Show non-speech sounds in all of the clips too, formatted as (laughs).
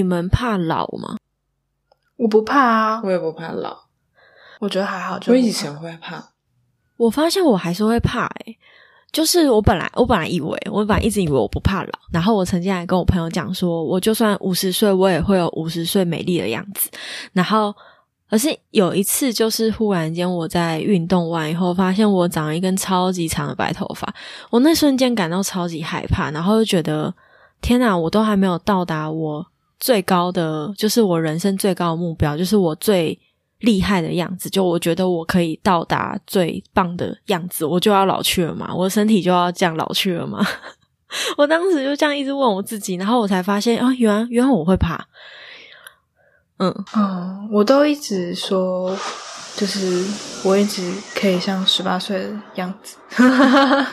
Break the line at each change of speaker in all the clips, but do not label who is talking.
你们怕老吗？
我不怕啊，
我也不怕老，
我觉得还好。就
以前会怕，
我发现我还是会怕诶、就是我本来我本来以为我本来一直以为我不怕老，然后我曾经还跟我朋友讲说，我就算五十岁，我也会有五十岁美丽的样子。然后，可是有一次，就是忽然间我在运动完以后，发现我长了一根超级长的白头发，我那瞬间感到超级害怕，然后就觉得天哪，我都还没有到达我最高的，就是我人生最高的目标，就是我最厉害的样子。就我觉得我可以到达最棒的样子，我就要老去了嘛，我的身体就要这样老去了嘛。(laughs) 我当时就这样一直问我自己，然后我才发现啊，原来原来我会怕。嗯，
嗯，我都一直说，就是我一直可以像十八岁的样子。(laughs)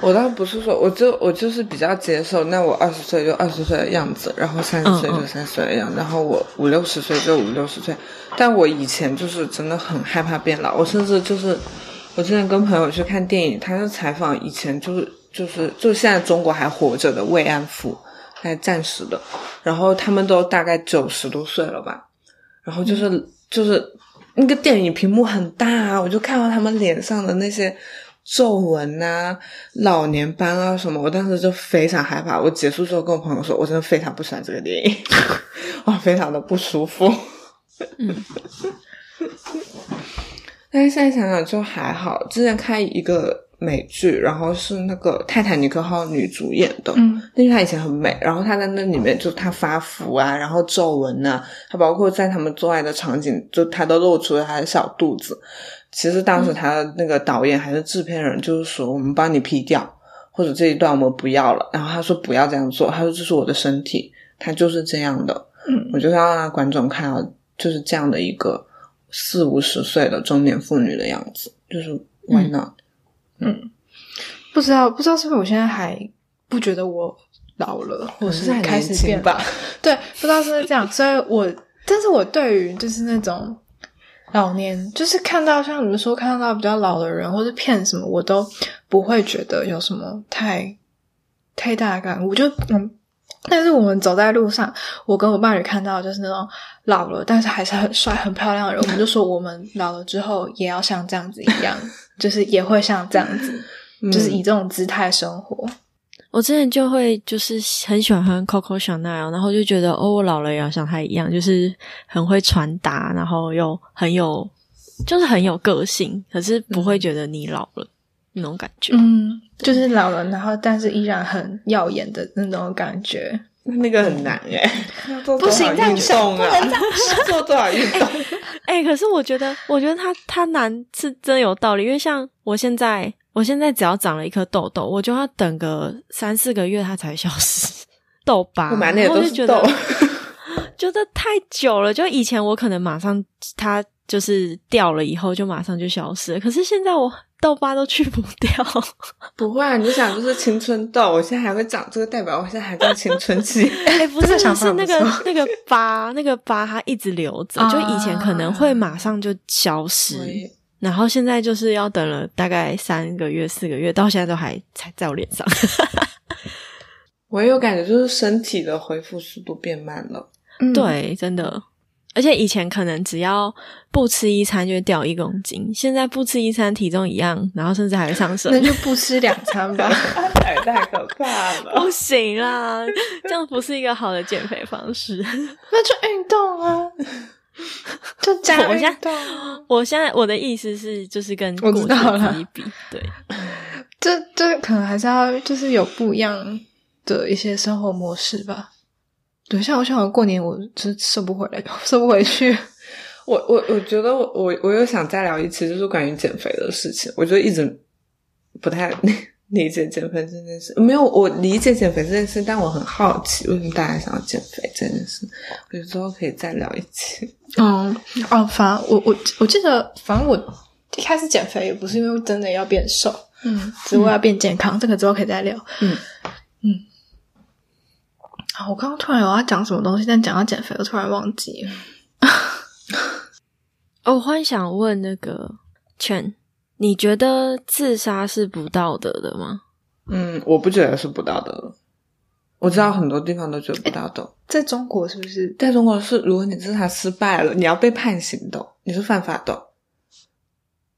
我倒不是说，我就我就是比较接受，那我二十岁就二十岁的样子，然后三十岁就三十岁的样子，然后我五六十岁就五六十岁。但我以前就是真的很害怕变老，我甚至就是我之前跟朋友去看电影，他就采访以前就是就是就现在中国还活着的慰安妇，还暂时的，然后他们都大概九十多岁了吧，然后就是、就是那个电影屏幕很大啊，我就看到他们脸上的那些。皱纹啊、老年斑啊什么，我当时就非常害怕。我结束之后跟我朋友说，我真的非常不喜欢这个电影，(laughs) 我，非常的不舒服。
嗯，(laughs)
但是现在想想就还好。之前看一个美剧，然后是那个《泰坦尼克号》女主演的，
嗯，
因为她以前很美，然后她在那里面就她发福啊，然后皱纹啊，她包括在他们做爱的场景，就她都露出了她的小肚子。其实当时她的那个导演还是制片人，就是说我们帮你 P 掉，或者这一段我们不要了。然后她说不要这样做，她说这是我的身体，她就是这样的。
嗯
我就是要让观众看到就是这样的一个四五十岁的中年妇女的样子，就是 why not？
不知道不知道是不是我现在还不觉得我老了，或者
是还
开始变
吧？(laughs)
对，不知道是不是这样，所以我，但是我对于就是那种老年，就是看到像你们说看到比较老的人或者骗什么，我都不会觉得有什么太太大的感悟。就嗯，但是我们走在路上，我跟我伴侣看到就是那种老了但是还是很帅很漂亮的人，我们就说我们老了之后也要像这样子一样，(laughs) 就是也会像这样子，就是以这种姿态生活。
我之前就会就是很喜欢喝 Coco Chanel，然后就觉得哦，我老了也要像他一样，就是很会传达，然后又很有，就是很有个性，可是不会觉得你老了、那种感觉。
嗯，就是老了，然后但是依然很耀眼的那种感觉。
那个很难哎、
不行这样想
动啊？要做多少运动？(laughs) (laughs)
哎、可是我觉得，我觉得他他难是真有道理，因为像我现在，我现在只要长了一颗痘痘，我就要等个三四个月它才消失 (laughs) 痘疤，
我满脸
然后
都痘
就是觉得。觉得太久了，就以前我可能马上它就是掉了以后就马上就消失了，可是现在我痘疤都去不掉。(laughs)
不会啊，你就想就是青春痘，我现在还会长这个，代表我现在还在青春期。(laughs)
哎、不是，是那个那个疤，那个疤它一直留着，就以前可能会马上就消失，然后现在就是要等了大概三个月、四个月，到现在都还才在我脸上。(laughs)
我也有感觉，就是身体的恢复速度变慢了。
嗯，
对，真的。而且以前可能只要不吃一餐就会掉一公斤，现在不吃一餐体重一样，然后甚至还会上升
那。就不吃两餐吧。(laughs)
太太可怕了
不行啦，这样不是一个好的减肥方式。
那就运动啊，(laughs) 就加
我现在
运动啊。
我现在我的意思是，就是跟
我
过去
知道了
自己比，对，
这这可能还是要就是有不一样的一些生活模式吧。对，像我像我过年我真瘦不回来，瘦不回去。(laughs)
我我我觉得我我我又想再聊一次，就是关于减肥的事情。我就一直不太 (laughs) 理解减肥这件事。没有，我理解减肥这件事，但我很好奇为什么大家想要减肥这件事。我觉得之后可以再聊一期。
嗯，哦，反正我我我记得，反正我一开始减肥也不是因为真的要变瘦，
嗯，
只为要变健康。这个之后可以再聊。
嗯
嗯。啊，我刚刚突然有要讲什么东西，但讲到减肥，我突然忘记了。(laughs)
哦我忽然想问那个圈，你觉得自杀是不道德的吗？
嗯，我不觉得是不道德的。我知道很多地方都觉得不道德。
在中国是不是？
在中国是，如果你自杀失败了，你要被判刑的，你是犯法的。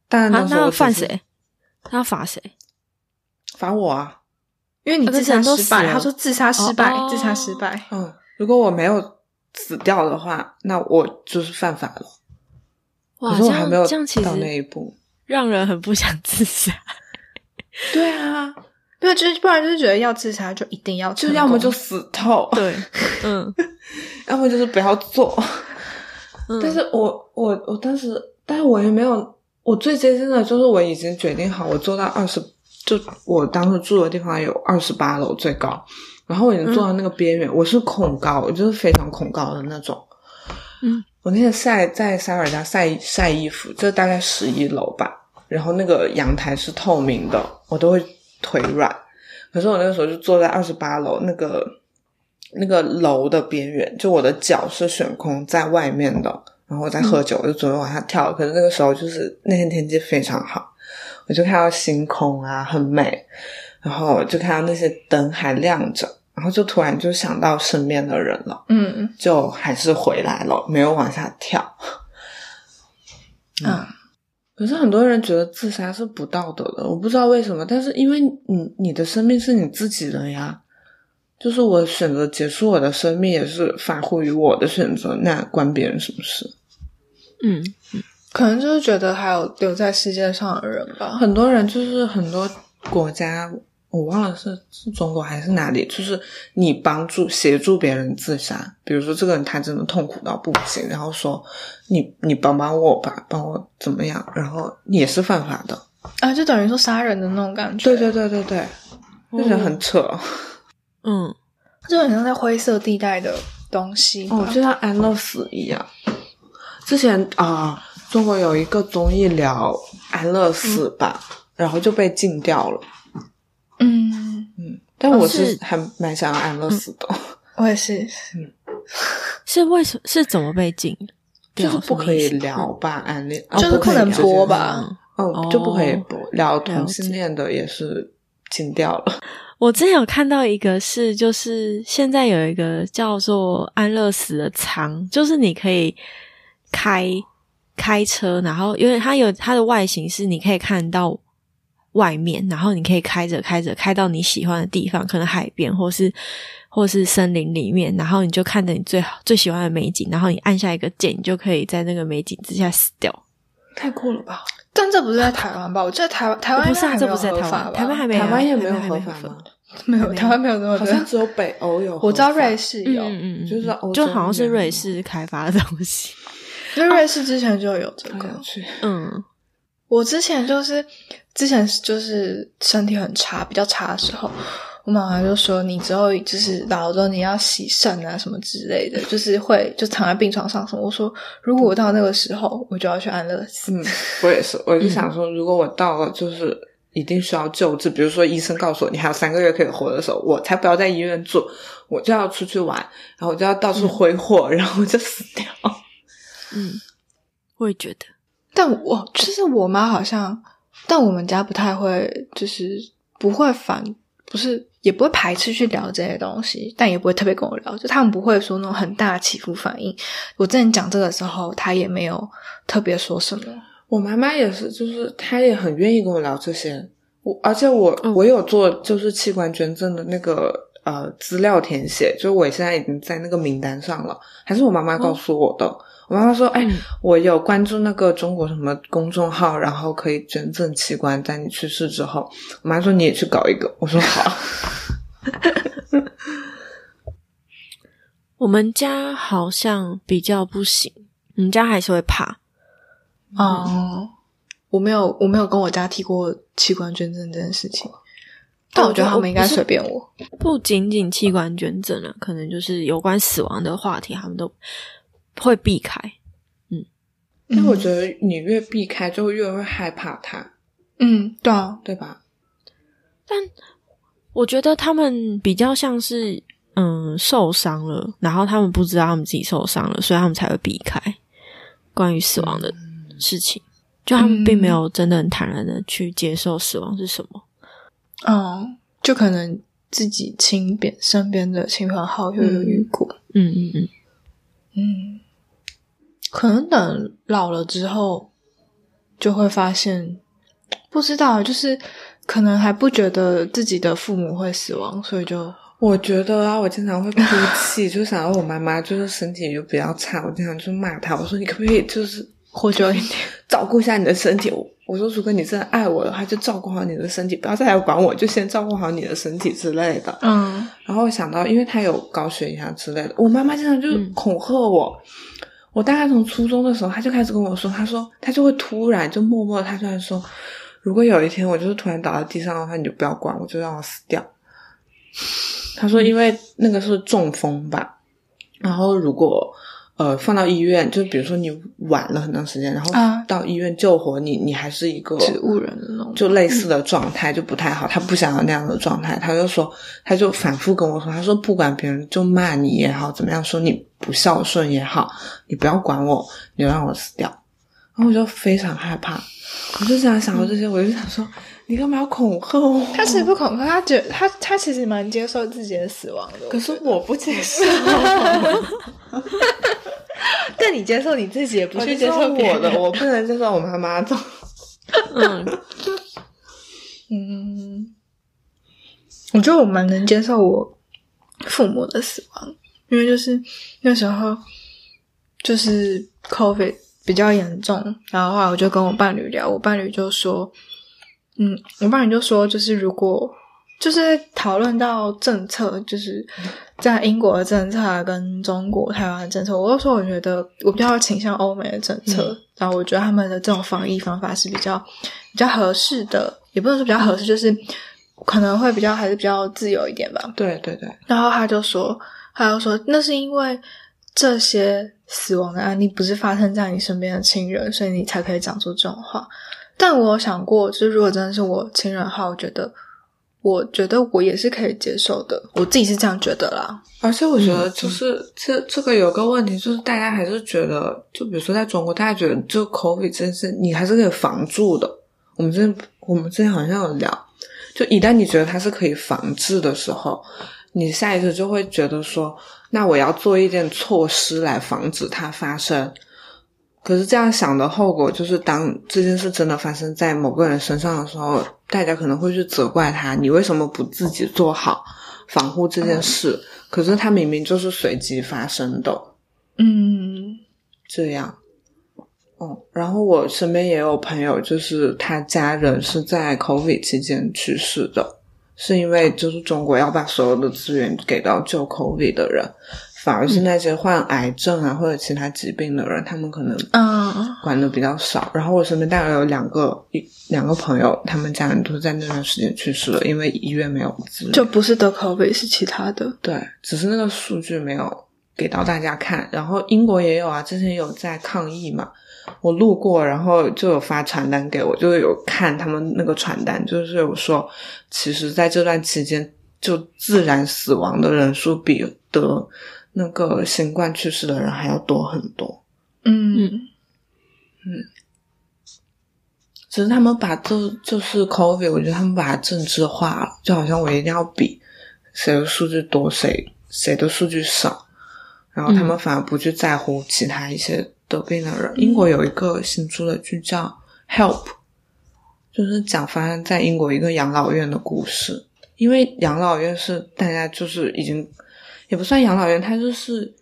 当然，
那要犯谁？他要罚谁？
罚我啊！
因为你自杀失败。他说自杀失败，自杀失败。
嗯，如果我没有死掉的话，那我就是犯法了。可是我还没有到那一步，
让人很不想自杀。(laughs)
对啊。对，就是不然就是觉得要自杀就一定要，
就要么就死透，
对，嗯，(laughs)
要么就是不要做。但是我我我当时，但是我也没有，我最接近的就是我已经决定好，我做到二十，就我当时住的地方有二十八楼最高，然后我已经坐到那个边缘，我是恐高，我就是非常恐高的那种。
嗯，
我那天晒在塞尔家晒晒衣服，就大概十一楼吧，然后那个阳台是透明的，我都会。腿软，可是我那个时候就坐在二十八楼那个那个楼的边缘，就我的脚是悬空在外面的，然后我在喝酒，我就准备往下跳。可是那个时候就是那天天气非常好，我就看到星空啊，很美，然后就看到那些灯还亮着，然后就突然就想到身边的人了，
嗯，
就还是回来了，没有往下跳，
嗯。
可是很多人觉得自杀是不道德的，我不知道为什么。但是因为你你的生命是你自己的呀，就是我选择结束我的生命也是发乎于我的选择，那关别人什么事？
嗯嗯，
可能就是觉得还有留在世界上的人吧。
很多人就是很多国家。我忘了是是中国还是哪里，就是你帮助协助别人自杀，比如说这个人他真的痛苦到不行，然后说你你帮帮我吧，帮我怎么样，然后也是犯法的
啊，就等于说杀人的那种感觉。
对对对对对，就觉得很扯。
嗯，
就很像在灰色地带的东西，
哦，就像安乐死一样。之前啊，中国有一个综艺聊安乐死吧，然后就被禁掉了。
嗯
嗯，但我是还蛮想要安乐死的。
我也是，
嗯，
是为什是怎么被禁？
就是不可以聊吧，安恋
就是不能播吧？
哦，就不可以播聊同性恋的也是禁掉了。
我之前有看到一个是，就是现在有一个叫做安乐死的仓，就是你可以开开车，然后因为它有它的外形是你可以看到。外面，然后你可以开着开着开到你喜欢的地方，可能海边，或是或是森林里面，然后你就看着你最好最喜欢的美景，然后你按下一个键，你就可以在那个美景之下死掉，
太酷了吧！
但这不是在台湾吧？我记得台湾台湾 (laughs)
不是啊，这不是在台湾，台湾还没，
台湾也没
有
合法吗？
没有，台湾没有那么
好像只有北欧有。
我知道瑞士有，
嗯嗯，
就是
就好像是瑞士开发的东西，
因为瑞士之前就有这个，
嗯。
我之前就是之前就是身体很差，比较差的时候，我妈妈就说：“你之后就是老了之后你要洗肾啊，什么之类的，(laughs) 就是会就躺在病床上什么。”我说：“如果我到那个时候，我就要去安乐死。”
嗯，我也是，我就想说，如果我到了就是一定需要救治，比如说医生告诉我你还有三个月可以活的时候，我才不要在医院住，我就要出去玩，然后我就要到处挥霍，然后我就死掉。
嗯，我也觉得。
但我就是我妈，好像，但我们家不太会，就是不会反，不是也不会排斥去聊这些东西，但也不会特别跟我聊，就他们不会说那种很大起伏反应。我之前讲这个时候，他也没有特别说什么。
我妈妈也是，就是她也很愿意跟我聊这些。我而且我我有做就是器官捐赠的那个呃资料填写，就是我现在已经在那个名单上了，还是我妈妈告诉我的。我妈妈说：“哎，我有关注那个中国什么公众号，然后可以捐赠器官，在你去世之后。”我妈说：“你也去搞一个。”我说：“好。(laughs) ”
我们家好像比较不行，我们家还是会怕。
哦，我没有，我没有跟我家提过器官捐赠这件事情，但我觉得他们应该随便我。
不仅仅器官捐赠啊，可能就是有关死亡的话题，他们都。会避开，嗯，
但我觉得你越避开，就越会害怕他，
嗯，对啊，
对吧？
但我觉得他们比较像是，嗯，受伤了，然后他们不知道他们自己受伤了，所以他们才会避开关于死亡的事情，就他们并没有真的很坦然的去接受死亡是什么，
哦，就可能自己亲边身边的亲朋好友有遇过。
嗯嗯嗯，
嗯，可能等老了之后，就会发现，不知道，就是可能还不觉得自己的父母会死亡，所以就
我觉得啊，我经常会哭泣，(laughs) 就想到我妈妈就是身体就比较差，我经常就骂她，我说你可不可以就是
活久一点。(laughs)
照顾一下你的身体？我我说如果你真的爱我的话，就照顾好你的身体，不要再来管我，就先照顾好你的身体之类的。
嗯
然后想到，因为她有高血压之类的，我妈妈经常就恐吓我。我大概从初中的时候，他就开始跟我说，他说他就会突然就默默，他突然说，如果有一天我就是突然倒在地上的话，你就不要管我，就让我死掉。他说，因为那个是中风吧，然后如果呃放到医院，就比如说你晚了很长时间，然后
啊
到医院救活你，你还是一个
植物人那种
就类似的状态就不太好，他不想要那样的状态，他就说，他就反复跟我说，他说不管别人就骂你也好，怎么样说你不孝顺也好，你不要管我，你就让我死掉。然后我就非常害怕，我就这样想到这些，我就想说，你干嘛要恐吓我？(laughs)
他其实不恐吓，他觉得他他其实蛮接受自己的死亡的。
可是我不接受，(laughs)
但你接受你自己，也不去接受
我的，我不能接受我妈妈的。(laughs)
嗯，
嗯，我觉得我蛮能接受我父母的死亡，因为就是那时候就是 COVID 比较严重，然后后来我就跟我伴侣聊，我伴侣就说，嗯，我伴侣就说，就是如果就是讨论到政策，就是在英国的政策啊跟中国台湾的政策，我就说我觉得我比较倾向欧美的政策，然后我觉得他们的这种防疫方法是比较比较合适的，也不能说比较合适，就是可能会比较还是比较自由一点吧。
对对对，
然后他就说，他就说那是因为这些死亡的案例不是发生在你身边的亲人，所以你才可以讲出这种话。但我有想过，就是如果真的是我亲人的话，我觉得，我觉得我也是可以接受的，我自己是这样觉得啦。
而且我觉得就是、这这个有个问题，就是大家还是觉得，就比如说在中国，大家觉得就 COVID 这件事，你还是可以防住的。我们之前我们之前好像有聊，就一旦你觉得它是可以防治的时候，你下意识就会觉得说，那我要做一件措施来防止它发生。可是这样想的后果就是，当这件事真的发生在某个人身上的时候，大家可能会去责怪他，你为什么不自己做好防护这件事？可是它明明就是随机发生的，
嗯
这样。哦，然后我身边也有朋友，就是他家人是在 COVID 期间去世的，是因为就是中国要把所有的资源给到救 COVID 的人，反而是那些患癌症啊或者其他疾病的人，他们可能
嗯
管的比较少。然后我身边大概有两个一两个朋友，他们家人都是在那段时间去世了，因为医院没有资源。
就不是得 COVID 是其他的。
对，只是那个数据没有给到大家看。然后英国也有啊，之前有在抗议嘛，我路过，然后就有发传单给我，就有看他们那个传单，就是有说，其实在这段期间，就自然死亡的人数比得那个新冠去世的人还要多很多。
嗯。嗯。
只是他们把这就是 COVID，我觉得他们把它政治化了，就好像我一定要比谁的数据多，谁谁的数据少，然后他们反而不去在乎其他一些得病的人。英国有一个新出的剧叫《Help》，就是讲发生在英国一个养老院的故事。因为养老院是大家就是已经也不算养老院，它就是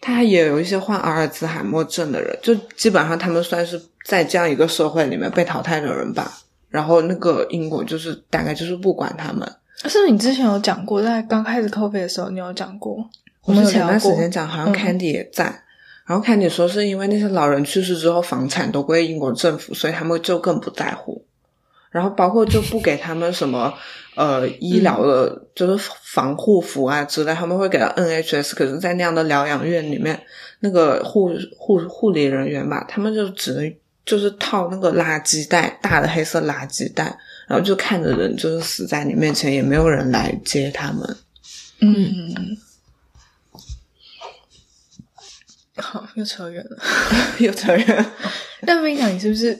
他也有一些患阿尔兹海默症的人，就基本上他们算是在这样一个社会里面被淘汰的人吧。然后那个英国就是大概就是不管他们。
是不是你之前有讲过，在刚开始 COVID 的时候，你有讲过？
我
们
前段时间讲，好像
嗯
Candy 也在。然后 Candy 说是因为那些老人去世之后，房产都归英国政府，所以他们就更不在乎。然后包括就不给他们什么呃医疗的，就是防护服啊之类，他们会给到 NHS。可是，在那样的疗养院里面，那个护护护理人员吧，他们就只能就是套那个垃圾袋，大的黑色垃圾袋，然后就看着人就是死在你面前，也没有人来接他们。
嗯，好，(laughs) 又扯远了。(laughs)
又扯远。
那分享，你是不是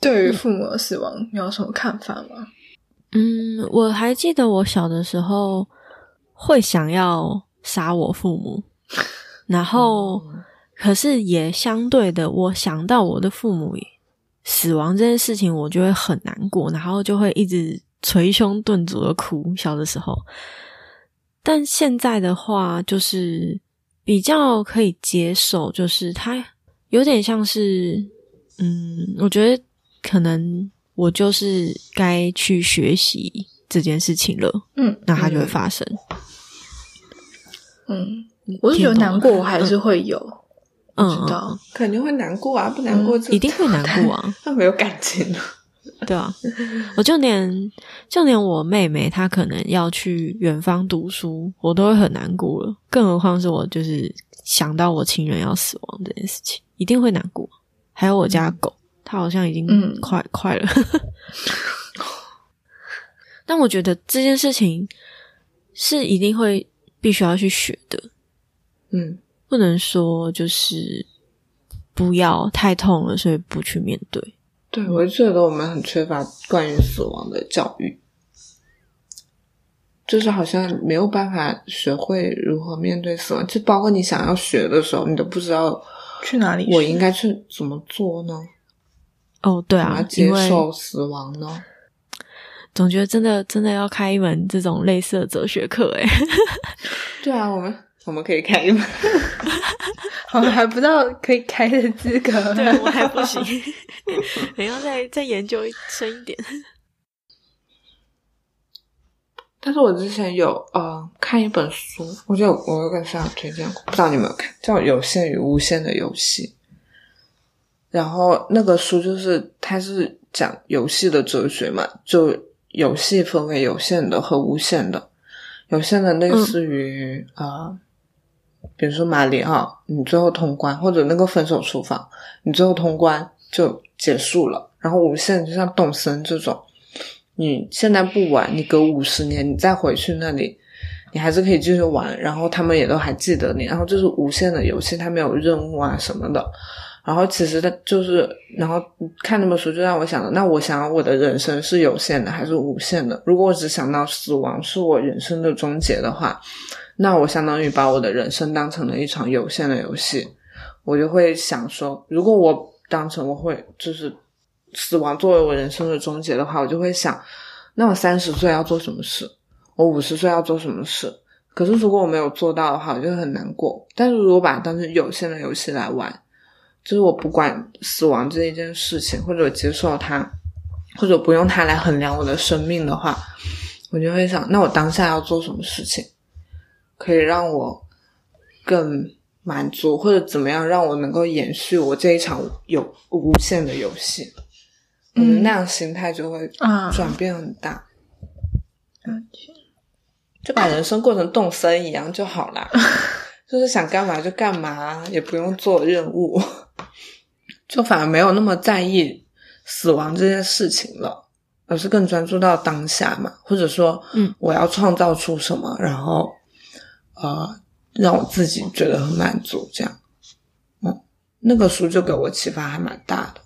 对于父母的死亡你有什么看法吗？
嗯，我还记得我小的时候会想要杀我父母，然后可是也相对的，我想到我的父母死亡这件事情，我就会很难过，然后就会一直捶胸顿足的哭。小的时候，但现在的话，就是比较可以接受，就是它有点像是，嗯，我觉得可能我就是该去学习这件事情了，
嗯，
那它就会发生。
嗯，我是觉得难过，我还是会有，
嗯
知道，
肯定会难过啊，不难过这
一定会难过啊。(laughs)
那没有感情了。
对啊，我就连就连我妹妹她可能要去远方读书，我都会很难过了。更何况是我就是想到我亲人要死亡这件事情，一定会难过。还有我家狗，它好像已经
嗯
快、快了。(laughs) 但我觉得这件事情是一定会必须要去学的，
嗯，
不能说就是不要太痛了，所以不去面对。
对，我就觉得我们很缺乏关于死亡的教育，就是好像没有办法学会如何面对死亡，就包括你想要学的时候，你都不知道
去哪里？
我应该去怎么做呢？
哦，对啊，
接受死亡呢？
总觉得真的真的要开一门这种类似的哲学课，诶 (laughs)
对啊，我们我们可以开一门，(laughs)
我们还不到可以开的资格。
对我还不行，(laughs) 你要再再研究深一点。
但是我之前有呃看一本书，我觉得我有跟上推荐过，不知道你有没有看，叫《有限与无限的游戏》。然后那个书就是它是讲游戏的哲学嘛，就游戏分为有限的和无限的。有限的类似于啊、呃比如说马里奥，你最后通关，或者那个分手厨房，你最后通关就结束了。然后无限就像动森这种，你现在不玩，你隔五十年你再回去那里，你还是可以继续玩，然后他们也都还记得你。然后这是无限的游戏，它没有任务啊什么的。然后其实它就是，然后看那本书就让我想到，那我想我的人生是有限的还是无限的？如果我只想到死亡是我人生的终结的话，那我相当于把我的人生当成了一场有限的游戏。我就会想说，如果我当成我会就是死亡作为我人生的终结的话，我就会想，那我三十岁要做什么事？我五十岁要做什么事？可是如果我没有做到的话，我就很难过。但是如果把它当成有限的游戏来玩，就是我不管死亡这一件事情，或者我接受它，或者不用它来衡量我的生命的话，我就会想，那我当下要做什么事情，可以让我更满足，或者怎么样让我能够延续我这一场有无限的游戏。嗯那样心态就会
啊
转变很大，就把人生过成动森一样就好啦。(laughs) 就是想干嘛就干嘛，也不用做任务，就反而没有那么在意死亡这件事情了，而是更专注到当下嘛，或者说，
嗯，
我要创造出什么，然后呃，让我自己觉得很满足，这样，嗯，那个书就给我启发还蛮大的。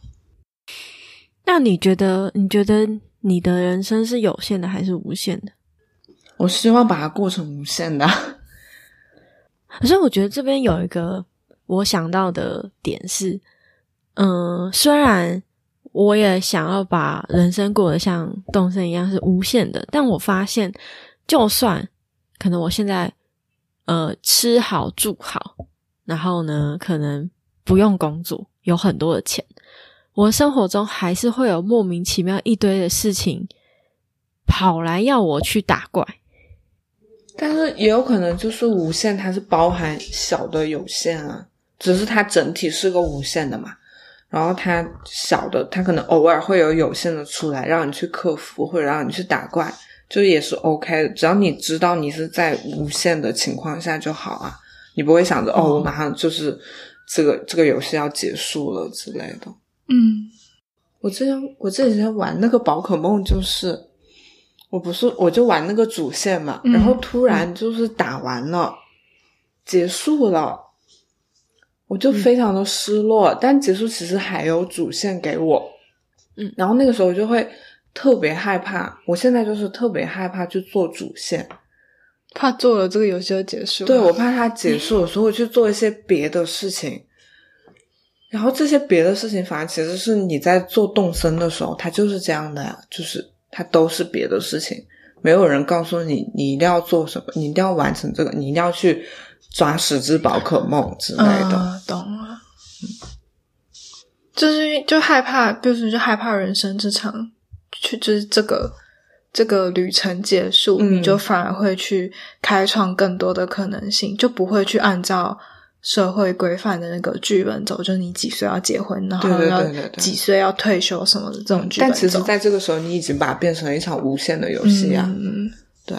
那你觉得？你觉得你的人生是有限的还是无限的？
我希望把它过成无限的，
可是我觉得这边有一个我想到的点是，嗯，虽然我也想要把人生过得像动森一样是无限的，但我发现，就算可能我现在呃吃好住好，然后呢可能不用工作，有很多的钱，我生活中还是会有莫名其妙一堆的事情跑来要我去打怪。
但是也有可能就是无限，它是包含小的有限啊，只是它整体是个无限的嘛。然后它小的，它可能偶尔会有有限的出来，让你去克服或者让你去打怪，就也是 OK 的。只要你知道你是在无限的情况下就好啊，你不会想着哦，我马上就是这个这个游戏要结束了之类的。
嗯。
我之前我这几天玩那个宝可梦，就是我不是我就玩那个主线嘛，
嗯。
然后突然就是打完了，结束了，我就非常的失落。但结束其实还有主线给我，
嗯。
然后那个时候我就会特别害怕，我现在就是特别害怕去做主线，
怕做了这个游戏就结束。
对我怕它结束，所以我去做一些别的事情。然后这些别的事情，反而其实是你在做动身的时候，它就是这样的呀，就是它都是别的事情，没有人告诉你你一定要做什么，你一定要完成这个，你一定要去抓十只宝可梦之类的。
嗯，懂了。就是就害怕，就是就害怕人生这场，去就是这个这个旅程结束，
嗯
你就反而会去开创更多的可能性，就不会去按照社会规范的那个剧本走，就是你几岁要结婚，然后要几岁要退休什么的这种剧本走。
但其实，在这个时候，你已经把它变成一场无限的游戏啊！
嗯
对，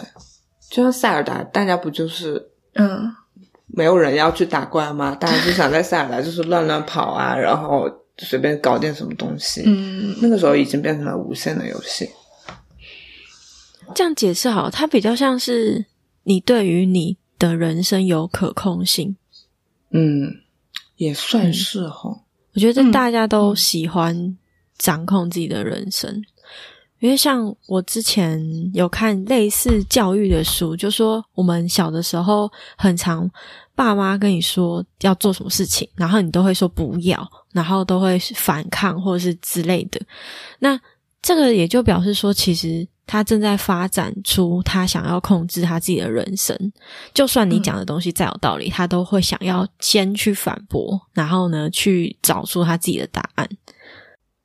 就像塞尔达，大家不就是
嗯
没有人要去打怪吗？大家就想在塞尔达就是乱乱跑啊，然后随便搞点什么东西。
嗯
那个时候已经变成了无限的游戏。
这样解释好，它比较像是你对于你的人生有可控性。
嗯，也算是哈。
我觉得
嗯
大家都喜欢掌控自己的人生，因为像我之前有看类似教育的书，就说我们小的时候很常爸妈跟你说要做什么事情，然后你都会说不要，然后都会反抗或者是之类的。那这个也就表示说，其实他正在发展出他想要控制他自己的人生。就算你讲的东西再有道理，他都会想要先去反驳，然后呢，去找出他自己的答案。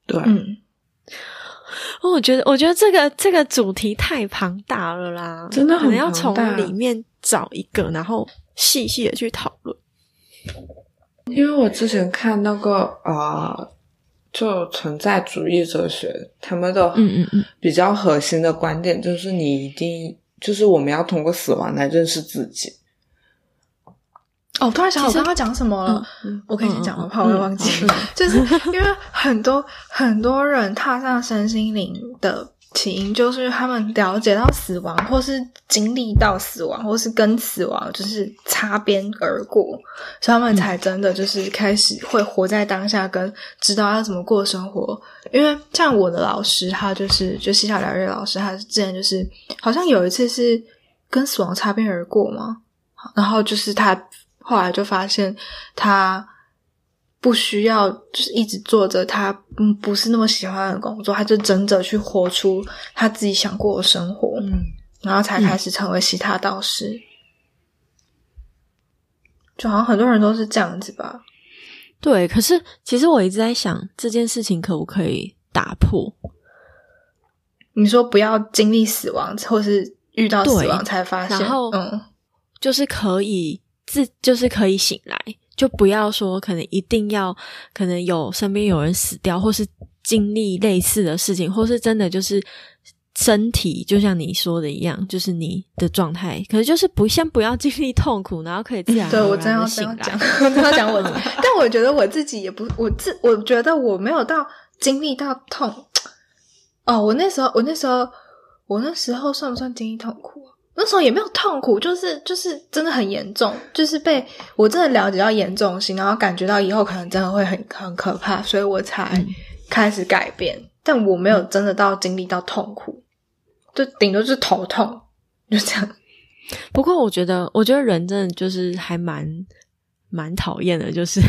对，
嗯，
哦，我觉得，我觉得这个这个主题太庞大了啦，
真的很
可能要从里面找一个，然后细细的去讨论。
因为我之前看那个呃，就存在主义哲学，他们的
嗯嗯嗯
比较核心的观点就是你一定就是我们要通过死亡来认识自己。
哦，突然想到我刚刚讲什么了。
嗯
我可以先讲吗？
嗯
怕我会忘记。
嗯
就是因为很多 (laughs) 很多人踏上身心灵的起因，就是他们了解到死亡，或是经历到死亡，或是跟死亡就是擦边而过，所以他们才真的就是开始会活在当下，跟知道要怎么过生活。因为像我的老师，他就是就西夏疗愈老师，他之前就是好像有一次是跟死亡擦边而过嘛，然后就是他后来就发现他不需要就是一直做着他嗯不是那么喜欢的工作，他就真的去活出他自己想过的生活，
嗯，
然后才开始成为其他导师。就好像很多人都是这样子吧，
对。可是其实我一直在想，这件事情可不可以打破？
你说不要经历死亡，或是遇到死亡才发现，
然后
嗯
就是可以自，就是可以醒来，就不要说可能一定要，可能有身边有人死掉，或是经历类似的事情，或是真的就是身体，就像你说的一样，就是你的状态，可是就是不先不要经历痛苦，然后可以自然
对我真要讲，我真 (laughs) 要讲我，但我觉得我自己也不，我自我觉得我没有到经历到痛。哦，我那时候，我那时候，我那时候算不算经历痛苦啊？那时候也没有痛苦，就是就是真的很严重，就是被我真的了解到严重性，然后感觉到以后可能真的会很很可怕，所以我才开始改变。但我没有真的到经历到痛苦，就顶多是头痛，就这样。
不过我觉得，我觉得人真的就是还蛮蛮讨厌的，就是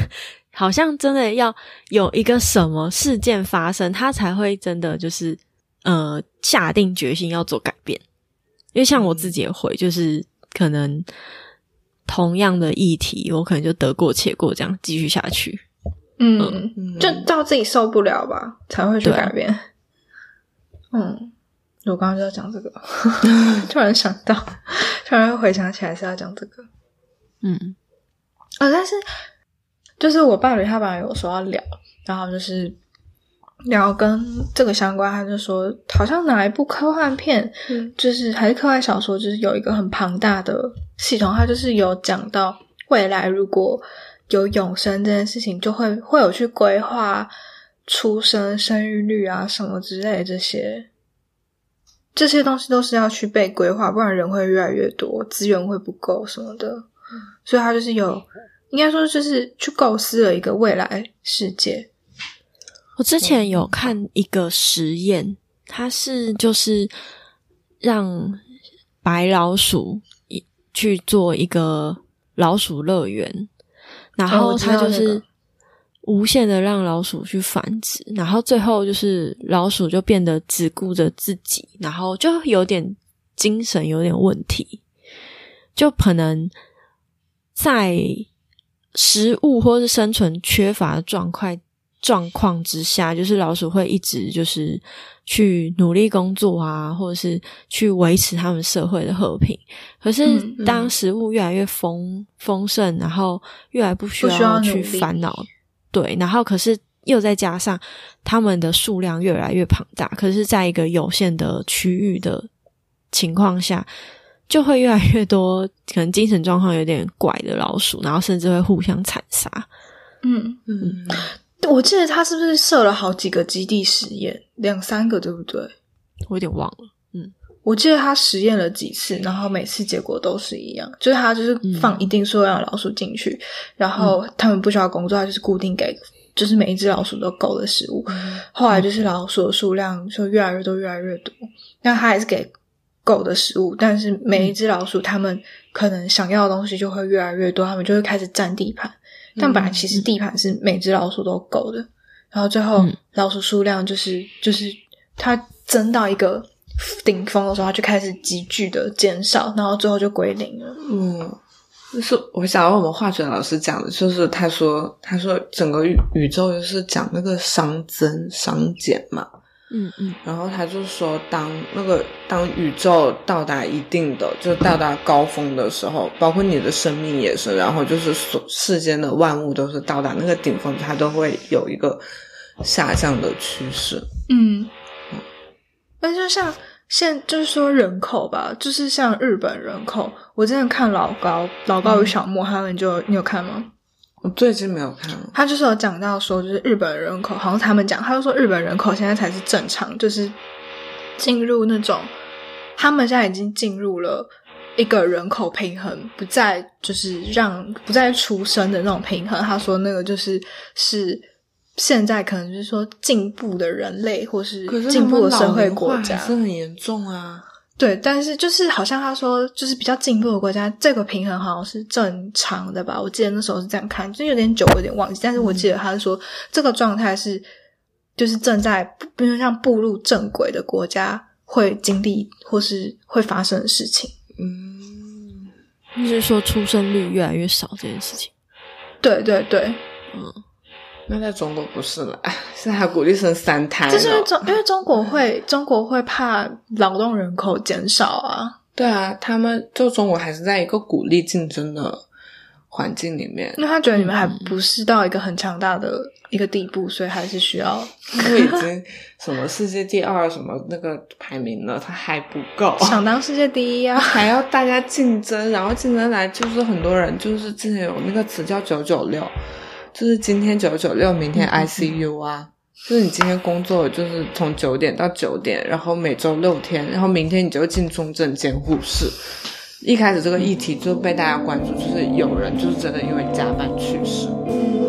好像真的要有一个什么事件发生，他才会真的就是呃下定决心要做改变。因为像我自己也会，就是可能同样的议题，我可能就得过且过，这样继续下去。
嗯，
嗯
就到自己受不了吧，才会去改变。嗯，我刚刚就要讲这个，(laughs) 突然想到，突然回想起来是要讲这个。
嗯
啊，但是就是我伴侣他本来有说要聊，然后就是聊跟这个相关，他就说好像哪一部科幻片，
嗯
就是还是科幻小说，就是有一个很庞大的系统，它就是有讲到未来如果有永生这件事情，就会会有去规划出生、生育率啊什么之类的这些。这些东西都是要去被规划，不然人会越来越多，资源会不够什么的。所以他就是有，应该说就是去构思了一个未来世界。
我之前有看一个实验，它是就是让白老鼠一去做一个老鼠乐园，然后它就是无限的让老鼠去繁殖，然后最后就是老鼠就变得只顾着自己，然后就有点精神有点问题，就可能在食物或是生存缺乏的状况状况之下，就是老鼠会一直就是去努力工作啊，或者是去维持他们社会的和平。可是当食物越来越丰丰盛，然后越来不需
不需要
去烦恼，对，然后可是又再加上他们的数量越来越庞大，可是在一个有限的区域的情况下，就会越来越多可能精神状况有点怪的老鼠，然后甚至会互相残杀。
嗯，
嗯，
我记得他是不是设了好几个基地实验，两三个对不对？
我有点忘了，嗯
我记得他实验了几次，然后每次结果都是一样，就是他就是放一定数量的老鼠进去，然后他们不需要工作，他就是固定给，就是每一只老鼠都够的食物。后来就是老鼠的数量就越来越多，越来越多，那他还是给够的食物，但是每一只老鼠他们可能想要的东西就会越来越多，他们就会开始占地盘。但本来其实地盘是每只老鼠都够的，然后最后
嗯
老鼠数量就是就是它增到一个顶峰的时候，它就开始急剧的减少，然后最后就归零了。
嗯，就是我想到我们化学老师讲的，就是他说他说整个宇宇宙就是讲那个熵增熵减嘛，
嗯嗯
然后他就说当那个当宇宙到达一定的就到达高峰的时候，包括你的生命也是，然后就是所世间的万物都是到达那个顶峰，它都会有一个下降的趋势。
嗯，那就像现就是说人口吧，就是像日本人口，我之前看老高老高与小莫他们就你有看吗？
我最近没有看，
他就是有讲到说，就是日本人口，好像他们讲，他就说日本人口现在才是正常，就是进入那种他们现在已经进入了一个人口平衡，不再就是让不再出生的那种平衡。他说那个就是是现在可能就是说进步的人类或是进步的社会国家
还，是很严重啊。
对，但是就是好像他说，就是比较进步的国家，这个平衡好像是正常的吧？我记得那时候是这样看，就有点久，有点忘记。但是我记得他是说，这个状态是就是正在比如像步入正轨的国家会经历或是会发生的事情。
嗯，
就是说出生率越来越少这件事情。
对对对，
那在中国不是了，哎现在还鼓励生三胎。
就是因为中因为中国会中国会怕劳动人口减少啊。
对啊，他们就中国还是在一个鼓励竞争的环境里面，
因为他觉得你们还不是到一个很强大的一个地步，所以还是需要 (laughs)
因为已经什么世界第二什么那个排名了，他还不够，
想当世界第一啊。(laughs)
还要大家竞争，然后竞争来就是很多人就是之前有那个词叫九九六，就是今天九九六，明天 ICU 啊。就是你今天工作就是从九点到九点，然后每周六天，然后明天你就进重症监护室。一开始这个议题就被大家关注，就是有人就是真的因为加班去世。
嗯